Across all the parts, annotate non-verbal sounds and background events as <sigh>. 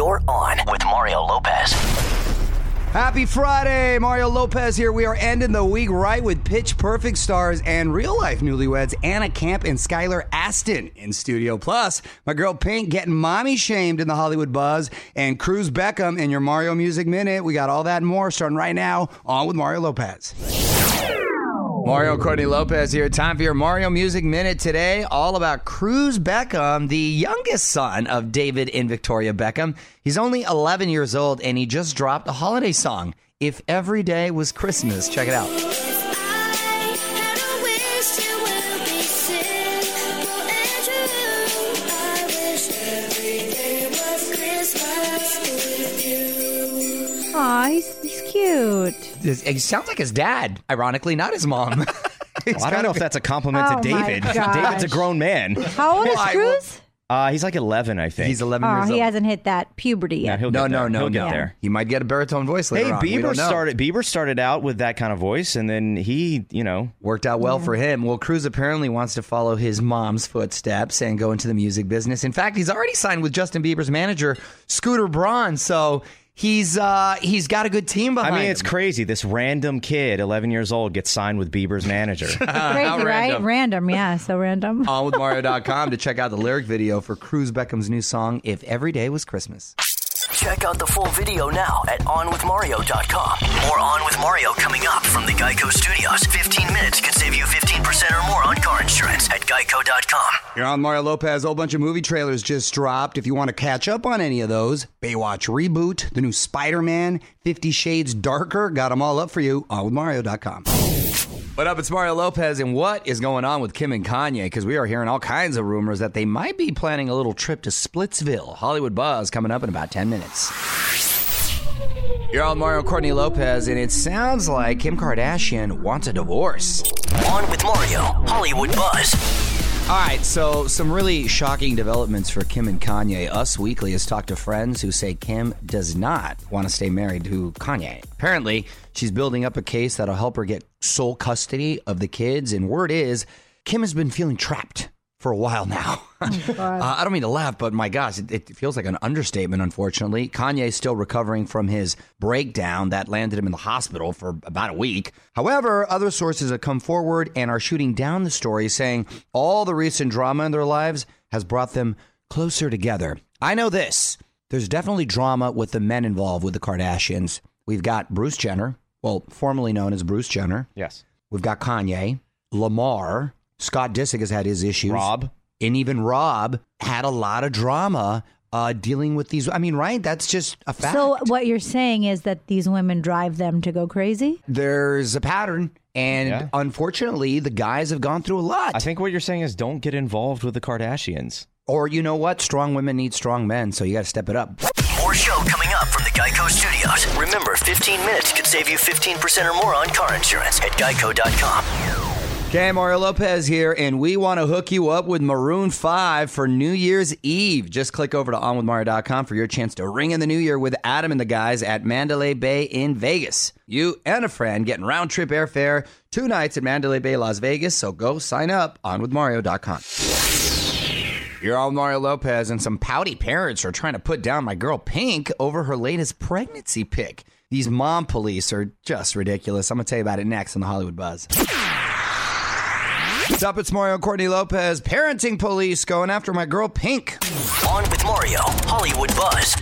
You're on with Mario Lopez. Happy Friday! Mario Lopez here. We are ending the week right with Pitch Perfect stars and real life newlyweds Anna Camp and Skylar Astin in studio. Plus, my girl Pink getting mommy shamed in the Hollywood buzz and Cruz Beckham in your Mario Music Minute. We got all that and more starting right now on with Mario Lopez. Mario Courtney Lopez here. Time for your Mario Music Minute today. All about Cruz Beckham, the youngest son of David and Victoria Beckham. He's only 11 years old and he just dropped a holiday song, If Every Day Was Christmas. Check it out. Aw, he's, he's cute. He sounds like his dad, ironically, not his mom. <laughs> <laughs> Well, I don't know of- if that's a compliment Oh to my David. gosh. David's a grown man. How old is Why? Cruz? Uh, he's like 11, I think. He's 11 Oh, years he old. hasn't hit that puberty Yeah, yet. he'll No, get no, there. no, He'll no. get there. He might get a baritone voice later Hey, on. We Bieber don't know. started. Bieber started out with that kind of voice, and then he, you know, Worked out well for him. Well, Cruz apparently wants to follow his mom's footsteps and go into the music business. In fact, he's already signed with Justin Bieber's manager, Scooter Braun. So he's uh, he's got a good team behind. I mean, it's him. crazy. This random kid, 11 years old, gets signed with Bieber's manager. <laughs> Crazy, how right? random. Random, yeah, so random. on with Mario.com to check out the lyric video for Cruz Beckham's new song, If Every Day Was Christmas. Check out the full video now at OnWithMario.com. More On With Mario coming up from the Geico Studios. 15 minutes could save you 15% or more on car insurance at Geico.com. You're on Mario Lopez. A whole bunch of movie trailers just dropped. If you want to catch up on any of those, Baywatch Reboot, the new Spider Man, Fifty Shades Darker, got them all up for you on with Mario.com. What up? It's Mario Lopez, and what is going on with Kim and Kanye? Because we are hearing all kinds of rumors that they might be planning a little trip to Splitsville. Hollywood Buzz coming up in about 10 minutes. You're on Mario Courtney Lopez, and it sounds like Kim Kardashian wants a divorce. On with Mario, Hollywood Buzz. All right, so some really shocking developments for Kim and Kanye. Us Weekly has talked to friends who say Kim does not want to stay married to Kanye. Apparently, she's building up a case that'll help her get sole custody of the kids, and word is Kim has been feeling trapped for a while now. <laughs> uh, I don't mean to laugh, but my gosh, it, it feels like an understatement, unfortunately. Kanye's still recovering from his breakdown that landed him in the hospital for about a week. However, other sources have come forward and are shooting down the story, saying all the recent drama in their lives has brought them closer together. I know this. There's definitely drama with the men involved with the Kardashians. We've got Bruce Jenner, well, formerly known as Bruce Jenner. yes. We've got Kanye, Lamar, Scott Disick has had his issues. Rob. And even Rob had a lot of drama uh, dealing with these. I mean, right? That's just a fact. So what you're saying is that these women drive them to go crazy? There's a pattern. And Yeah. unfortunately, the guys have gone through a lot. I think what you're saying is don't get involved with the Kardashians. or you know what? Strong women need strong men, so you got to step it up. More show coming up from the Geico Studios. Remember, 15 minutes could save you 15% or more on car insurance at Geico.com. Okay, Mario Lopez here, and we want to hook you up with Maroon 5 for New Year's Eve. Just click over to onwithmario.com for your chance to ring in the new year with Adam and the guys at Mandalay Bay in Vegas. You and a friend getting round trip airfare, two nights at Mandalay Bay, Las Vegas, so go sign up onwithmario.com. You're on Mario Lopez, and some pouty parents are trying to put down my girl Pink over her latest pregnancy pic. These mom police are just ridiculous. I'm going to tell you about it next on the Hollywood Buzz. What's up? It's Mario Courtney Lopez. Parenting police going after my girl Pink. On with Mario, Hollywood Buzz.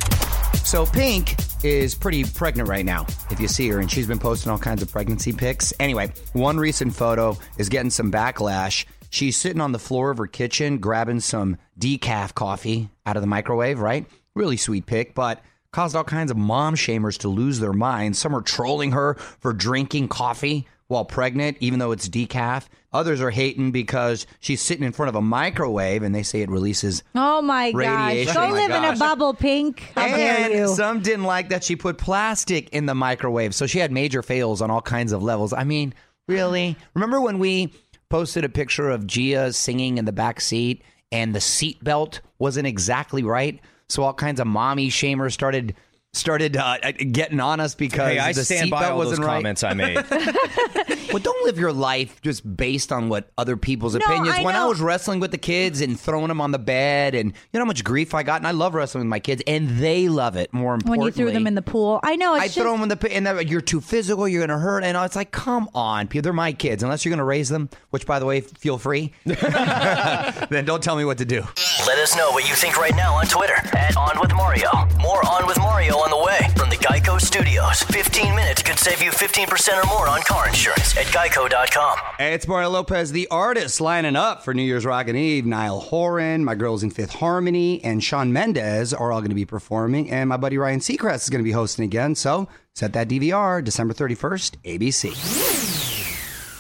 So Pink is pretty pregnant right now, if you see her, and she's been posting all kinds of pregnancy pics. Anyway, one recent photo is getting some backlash. She's sitting on the floor of her kitchen grabbing some decaf coffee out of the microwave, right? Really sweet pic, but caused all kinds of mom shamers to lose their minds. Some are trolling her for drinking coffee while pregnant, even though it's decaf. Others are hating because she's sitting in front of a microwave and they say it releases Oh my gosh. Radiation. Go Oh live in a bubble, Pink. How dare and you? some didn't like that she put plastic in the microwave. So she had major fails on all kinds of levels. I mean, really? Remember when we posted a picture of Gia singing in the back seat and the seat belt wasn't exactly right? So all kinds of mommy shamers started started uh, getting on us because Hey, I the stand by seatbelt all those wasn't right. comments I made. <laughs> <laughs> Well, don't live your life just based on what other people's No, opinions. I when I was wrestling with the kids and throwing them on the bed, and you know how much grief I got, and I love wrestling with my kids, and they love it. More importantly, when you threw them in the pool. I know it's I just, throw them in the pit, and like, you're too physical. You're going to hurt, and it's like, come on, people, they're my kids. Unless you're going to raise them, which, by the way, feel free. <laughs> then don't tell me what to do. Let us know what you think right now on Twitter at On With Mario. More On With Mario on the way from the Geico Studios. 15 minutes could save you 15% or more on car insurance at geico.com. Hey, it's Mario Lopez, the artist, lining up for New Year's Rockin' Eve. Niall Horan, my girls in Fifth Harmony, and Shawn Mendes are all going to be performing, and my buddy Ryan Seacrest is going to be hosting again. So set that DVR, December 31st, ABC.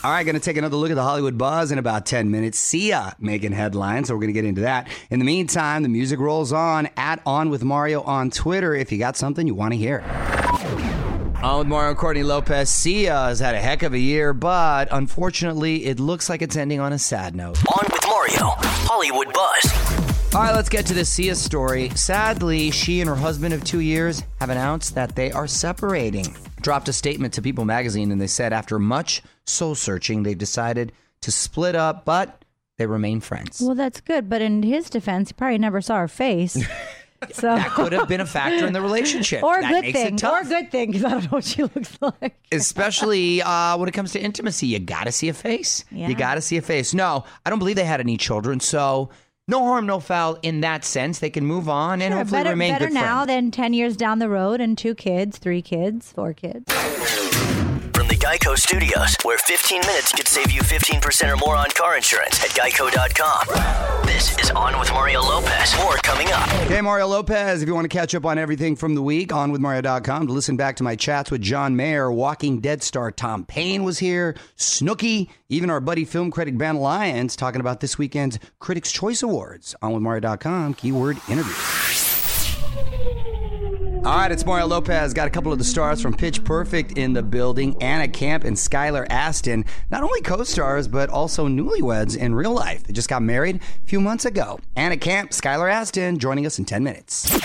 All right, going to take another look at the Hollywood buzz in about 10 minutes. Sia making headlines, so we're going to get into that. In the meantime, the music rolls on at On With Mario on Twitter if you got something you want to hear. On with Mario and Courtney Lopez. Sia has had a heck of a year, but unfortunately, it looks like it's ending on a sad note. On With Mario, Hollywood Buzz. All right, let's get to the Sia story. Sadly, she and her husband of two years have announced that they are separating. Dropped a statement to People magazine, and they said after much soul searching, they've decided to split up, but they remain friends. Well, that's good, but in his defense, he probably never saw her face. <laughs> So, that could have been a factor in the relationship. <laughs> or a That good thing, or a good thing, because I don't know what she looks <laughs> like. especially uh, when it comes to intimacy. You got to see a face. Yeah. You got to see a face. No, I don't believe they had any children, so no harm, no foul in that sense. They can move on and Sure, hopefully better, remain better good now friends. than ten years down the road, and two kids, three kids, four kids. Geico Studios, where 15 minutes could save you 15% or more on car insurance at geico.com. This is On With Mario Lopez. More coming up. Hey, Mario Lopez. If you want to catch up on everything from the week, on with Mario.com to listen back to my chats with John Mayer, Walking Dead star Tom Payne was here, Snooki, even our buddy film critic Ben Lyons talking about this weekend's Critics' Choice Awards. On with Mario.com, keyword interview. All right, it's Mario Lopez. Got a couple of the stars from Pitch Perfect in the building. Anna Camp and Skylar Astin, not only co-stars but also newlyweds in real life. They just got married a few months ago. Anna Camp, Skylar Astin, joining us in 10 minutes.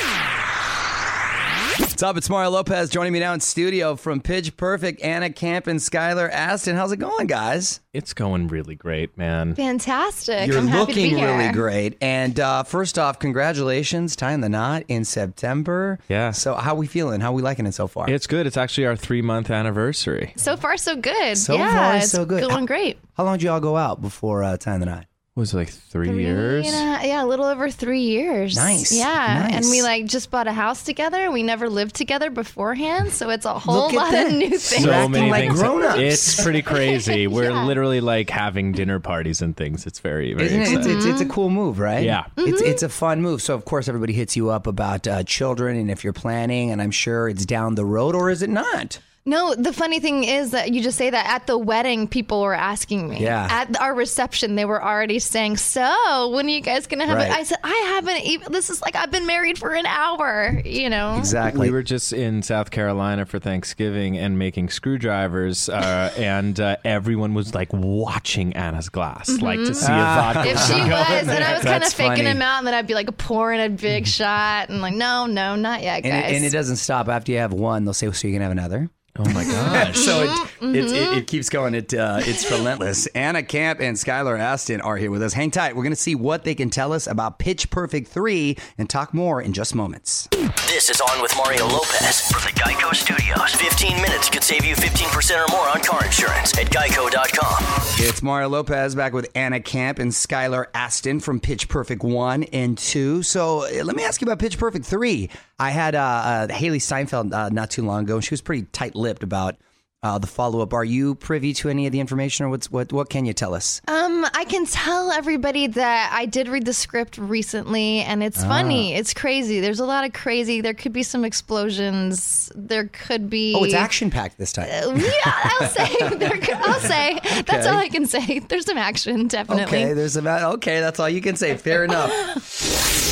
What's up? It's Mario Lopez joining me now in studio from Pitch Perfect. Anna Camp and Skylar Astin. How's it going, guys? It's going really great, man. Fantastic. You're I'm happy to looking be here. really great. And uh, first off, congratulations, tying the knot in September. Yeah. So how we feeling? How we liking it so far? It's good. It's actually our three month anniversary. So far, so good. So yeah, far, it's so good. Going great. How long did y'all go out before uh, tying the knot? Was it like three, Three years? a- yeah, a little over three years. Nice, Yeah, nice. and we like just bought a house together. We never lived together beforehand, so it's a whole lot that. of new things. You're So acting many like things. grown-ups. It's pretty <laughs> crazy. We're Yeah. literally like having dinner parties and things. It's very, very Isn't it? exciting. It's, it's, it's a cool move, right? Yeah. It's Mm-hmm. it's a fun move. So of course everybody hits you up about uh, children and if you're planning, and I'm sure it's down the road, or is it not? No, the funny thing is that you just say that at the wedding, people were asking me. Yeah. At our reception, they were already saying, "So, when are you guys gonna have Right. it?" I said, "I haven't even. This is like I've been married for an hour. You know." Exactly. We were just in South Carolina for Thanksgiving and making screwdrivers, uh, <laughs> and uh, everyone was like watching Anna's glass, like to see a vodka. Mm-hmm. If she <laughs> was, and I was kind of faking funny. him out, and then I'd be like pouring a big shot, and like, no, no, not yet, and, guys. it, and it doesn't stop after you have one. They'll say, "So you can have another." Oh my gosh. so it, Mm-hmm. it, it, it keeps going. It uh, it's relentless. Anna Camp and Skylar Astin are here with us. Hang tight. We're going to see what they can tell us about Pitch Perfect three and talk more in just moments. This is On with Mario Lopez from the Geico Studios. 15 minutes could save you 15% or more on car insurance at geico.com. It's Mario Lopez back with Anna Camp and Skylar Astin from Pitch Perfect 1 and 2. So uh, let me ask you about Pitch Perfect 3. I had uh, uh, Hailee Steinfeld uh, not too long ago, and she was pretty tight lipped about uh, the follow up. Are you privy to any of the information, or what's, what, what can you tell us? um, I can tell everybody that I did read the script recently, and it's Ah. funny. It's crazy. There's a lot of crazy. There could be some explosions. There could be. Oh, it's action packed this time. Yeah, I'll say. <laughs> There could, I'll say. That's all I can say. There's some action, definitely. Okay, there's about okay. That's all you can say. Fair enough. <laughs>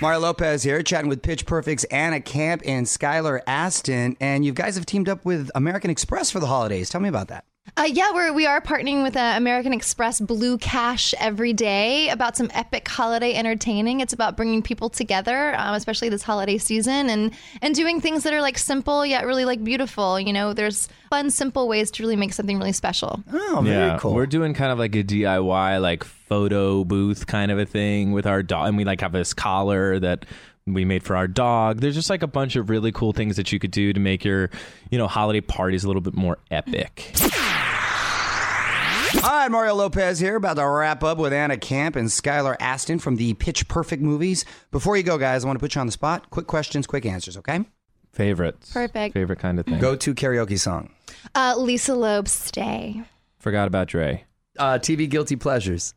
Mario Lopez here, chatting with Pitch Perfect's Anna Camp and Skylar Astin, and you guys have teamed up with American Express for the holidays. Tell me about that. Uh, yeah, we're, we are partnering with uh, American Express Blue Cash every day about some epic holiday entertaining. It's about bringing people together, um, especially this holiday season, and and doing things that are like simple yet really like beautiful. You know, there's fun, simple ways to really make something really special. Oh, very yeah, cool. we're doing kind of like a DIY like photo booth kind of a thing with our dog, and we like have this collar that we made for our dog. There's just like a bunch of really cool things that you could do to make your, you know, holiday parties a little bit more epic. All right, Mario Lopez here, about to wrap up with Anna Camp and Skylar Astin from the Pitch Perfect movies. Before you go, guys, I want to put you on the spot. Quick questions, quick answers, okay? Favorites. Perfect. Favorite kind of thing. Go to karaoke song. Uh, Lisa Loeb, stay. Forgot about Dre. Uh, TV guilty pleasures.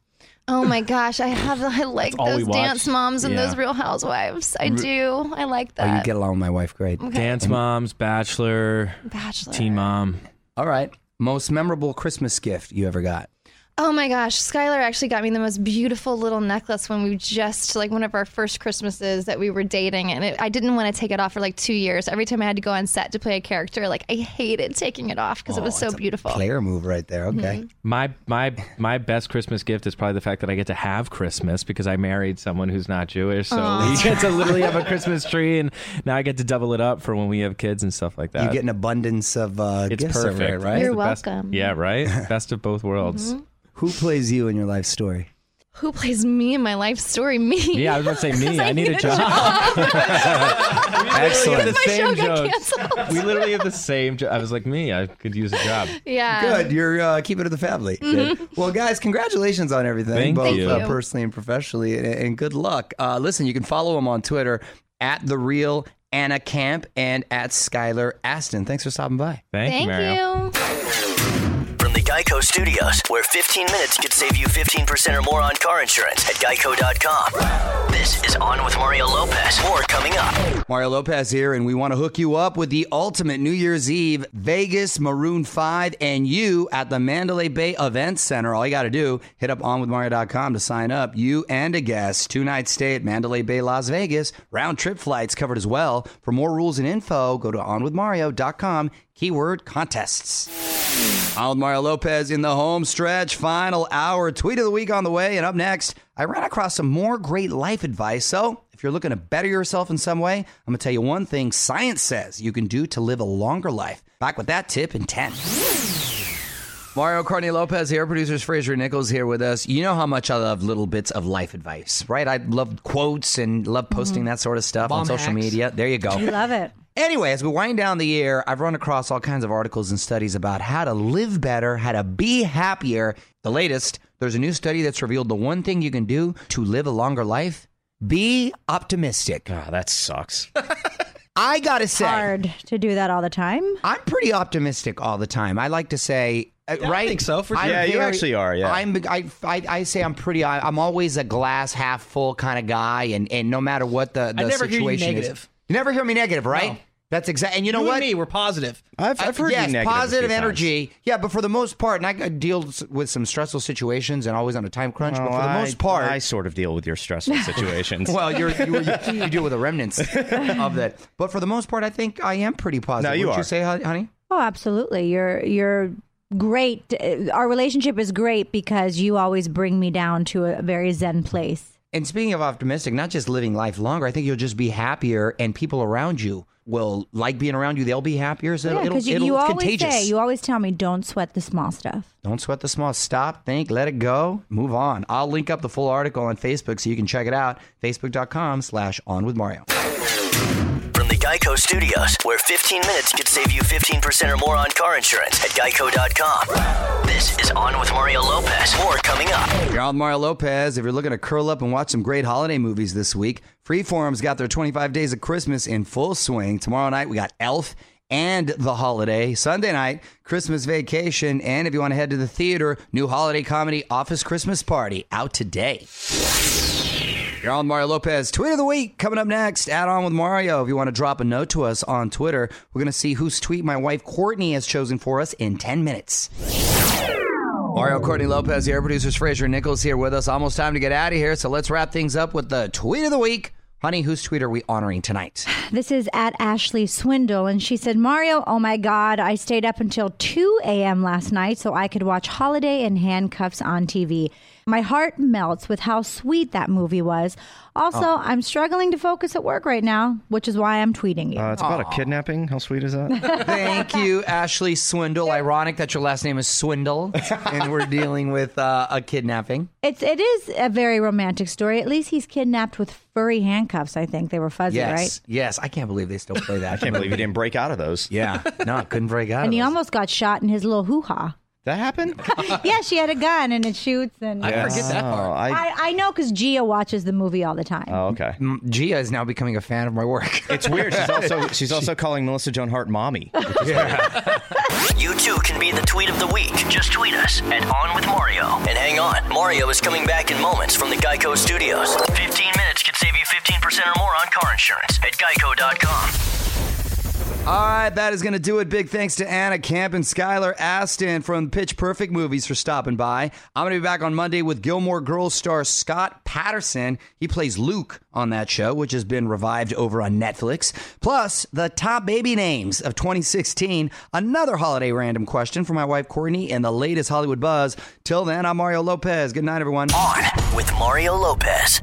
Oh my gosh, I have I like all we those watch. dance moms and Yeah. those Real Housewives. I do. I like Oh, that. you get along with my wife great. Dance Moms, Bachelor, Bachelor. Teen Mom. All right. Most memorable Christmas gift you ever got? Oh my gosh, Skylar actually got me the most beautiful little necklace when we just like one of our first Christmases that we were dating, and it, I didn't want to take it off for like two years. Every time I had to go on set to play a character, like I hated taking it off because it was so beautiful. Player move right there. Okay. My my my best Christmas gift is probably the fact that I get to have Christmas because I married someone who's not Jewish. So we <laughs> get to literally have a Christmas tree, and now I get to double it up for when we have kids and stuff like that. You get an abundance of uh, it's gifts over perfect, right? You're the best- welcome. yeah, right. Best of both worlds. Who plays you in your life story? Who plays me in my life story? Me. Yeah, I was about to say me. <laughs> I, need a job. <laughs> Excellent. the My same show got We literally have the same. Jo- I was like me. I could use a job. Yeah. Good. You're uh, keeping it to the family. Good. Well, guys, congratulations on everything, Thank both you. Uh, personally and professionally, and, and good luck. Uh, listen, you can follow him on Twitter at the real Anna Camp and at Skylar Astin. Thanks for stopping by. Thank, you. Thank you, Geico Studios, where 15 minutes could save you 15% or more on car insurance at geico.com. This is On with Mario Lopez. More coming up. Mario Lopez here, and we want to hook you up with the ultimate New Year's Eve Vegas Maroon 5 and you at the Mandalay Bay Event Center. All you got to do, hit up onwithmario.com to sign up. You and a guest, two night stay at Mandalay Bay, Las Vegas. Round trip flights covered as well. For more rules and info, go to onwithmario.com. Keyword contests. With Mario Lopez in the home stretch, final hour. Tweet of the week on the way. And up next, I ran across some more great life advice. So if you're looking to better yourself in some way, I'm going to tell you one thing science says you can do to live a longer life. Back with that tip in 10. Mario Courtney Lopez here, producers Fraser Nichols here with us. You know how much I love little bits of life advice, right? I love quotes and love posting mm-hmm. that sort of stuff on social media. There you go. We love it. Anyway, as we wind down the year, I've run across all kinds of articles and studies about how to live better, how to be happier. The latest, there's a new study that's revealed the one thing you can do to live a longer life be optimistic. Ah, that sucks. <laughs> I gotta say, Hard to do that all the time. I'm pretty optimistic all the time. I like to say, uh, I right? think so, for sure. Yeah, you actually are, yeah. I'm. I, I, I say I'm pretty. I, I'm always a glass half full kind of guy, and, and no matter what the, the I never hear you situation is, negative. You never hear me negative, right? No. That's exactly. And you know you what? and me, we're positive. I've, I've heard yes, you negative a positive few times. energy. Yeah, but for the most part, and I deal with some stressful situations and always on a time crunch. but for the I- most part, I sort of deal with your stressful <laughs> situations. well, you're, you, you, <laughs> you deal with the remnants of that. But for the most part, I think I am pretty positive. No, you Wouldn't are. you say, honey? Oh, absolutely. You're you're great. Uh, Our relationship is great because you always bring me down to a very zen place. And speaking of optimistic, not just living life longer, I think you'll just be happier, and people around you will like being around you. They'll be happier. So Yeah, it'll, because you, it'll you always contagious. say, you always tell me, don't sweat the small stuff. Don't sweat the small. Stuff. Stop, think, let it go, move on. I'll link up the full article on Facebook so you can check it out. Facebook.com slash on with Mario. Geico Studios, where 15 minutes could save you 15% or more on car insurance at geico.com. This is On with Mario Lopez. More coming up. You're on with Mario Lopez. If you're looking to curl up and watch some great holiday movies this week, Freeform's got their 25 Days of Christmas in full swing. Tomorrow night, we got Elf and The Holiday. Sunday night, Christmas Vacation. And if you want to head to the theater, new holiday comedy Office Christmas Party out today. You're on Mario Lopez. Tweet of the week coming up next. Add on with Mario. If you want to drop a note to us on Twitter, we're going to see whose tweet my wife Courtney has chosen for us in 10 minutes. Mario Courtney Lopez here, producers Fraser Nichols here with us. Almost time to get out of here, so let's wrap things up with the tweet of the week. Honey, whose tweet are we honoring tonight? <sighs> This is at Ashley Swindle, and she said, Mario, oh my God, I stayed up until 2 a.m. last night so I could watch Holiday in Handcuffs on TV. My heart melts with how sweet that movie was. Also, Oh. I'm struggling to focus at work right now, which is why I'm tweeting you. Uh, it's about a kidnapping. How sweet is that? <laughs> Thank you, Ashley Swindle. Ironic that your last name is Swindle, <laughs> and we're dealing with uh, a kidnapping. it's it is a very romantic story. At least he's kidnapped with furry handcuffs. I think they were fuzzy, Yes, right? yes. I can't believe they still play that. I can't believe he didn't break out of those. Yeah, no, I couldn't break <laughs> out. And of he those. almost got shot in his little hoo ha. That happened? <laughs> yeah, she had a gun and it shoots. And I forget that Oh, part. I, I, I know because Gia watches the movie all the time. oh, okay. Mm, Gia is now becoming a fan of my work. <laughs> It's weird. She's also <laughs> she's also calling Melissa Joan Hart mommy. You too can be the tweet of the week. Just tweet us at On With Mario. And hang on, Mario is coming back in moments from the Geico Studios. 15 minutes can save you 15% or more on car insurance at geico.com. All right, that is going to do it. Big thanks to Anna Camp and Skylar Astin from Pitch Perfect Movies for stopping by. I'm going to be back on Monday with Gilmore Girls star Scott Patterson. He plays Luke on that show, which has been revived over on Netflix. Plus, the top baby names of 2016. Another holiday random question for my wife Courtney and the latest Hollywood buzz. Till then, I'm Mario Lopez. Good night, everyone. On with Mario Lopez.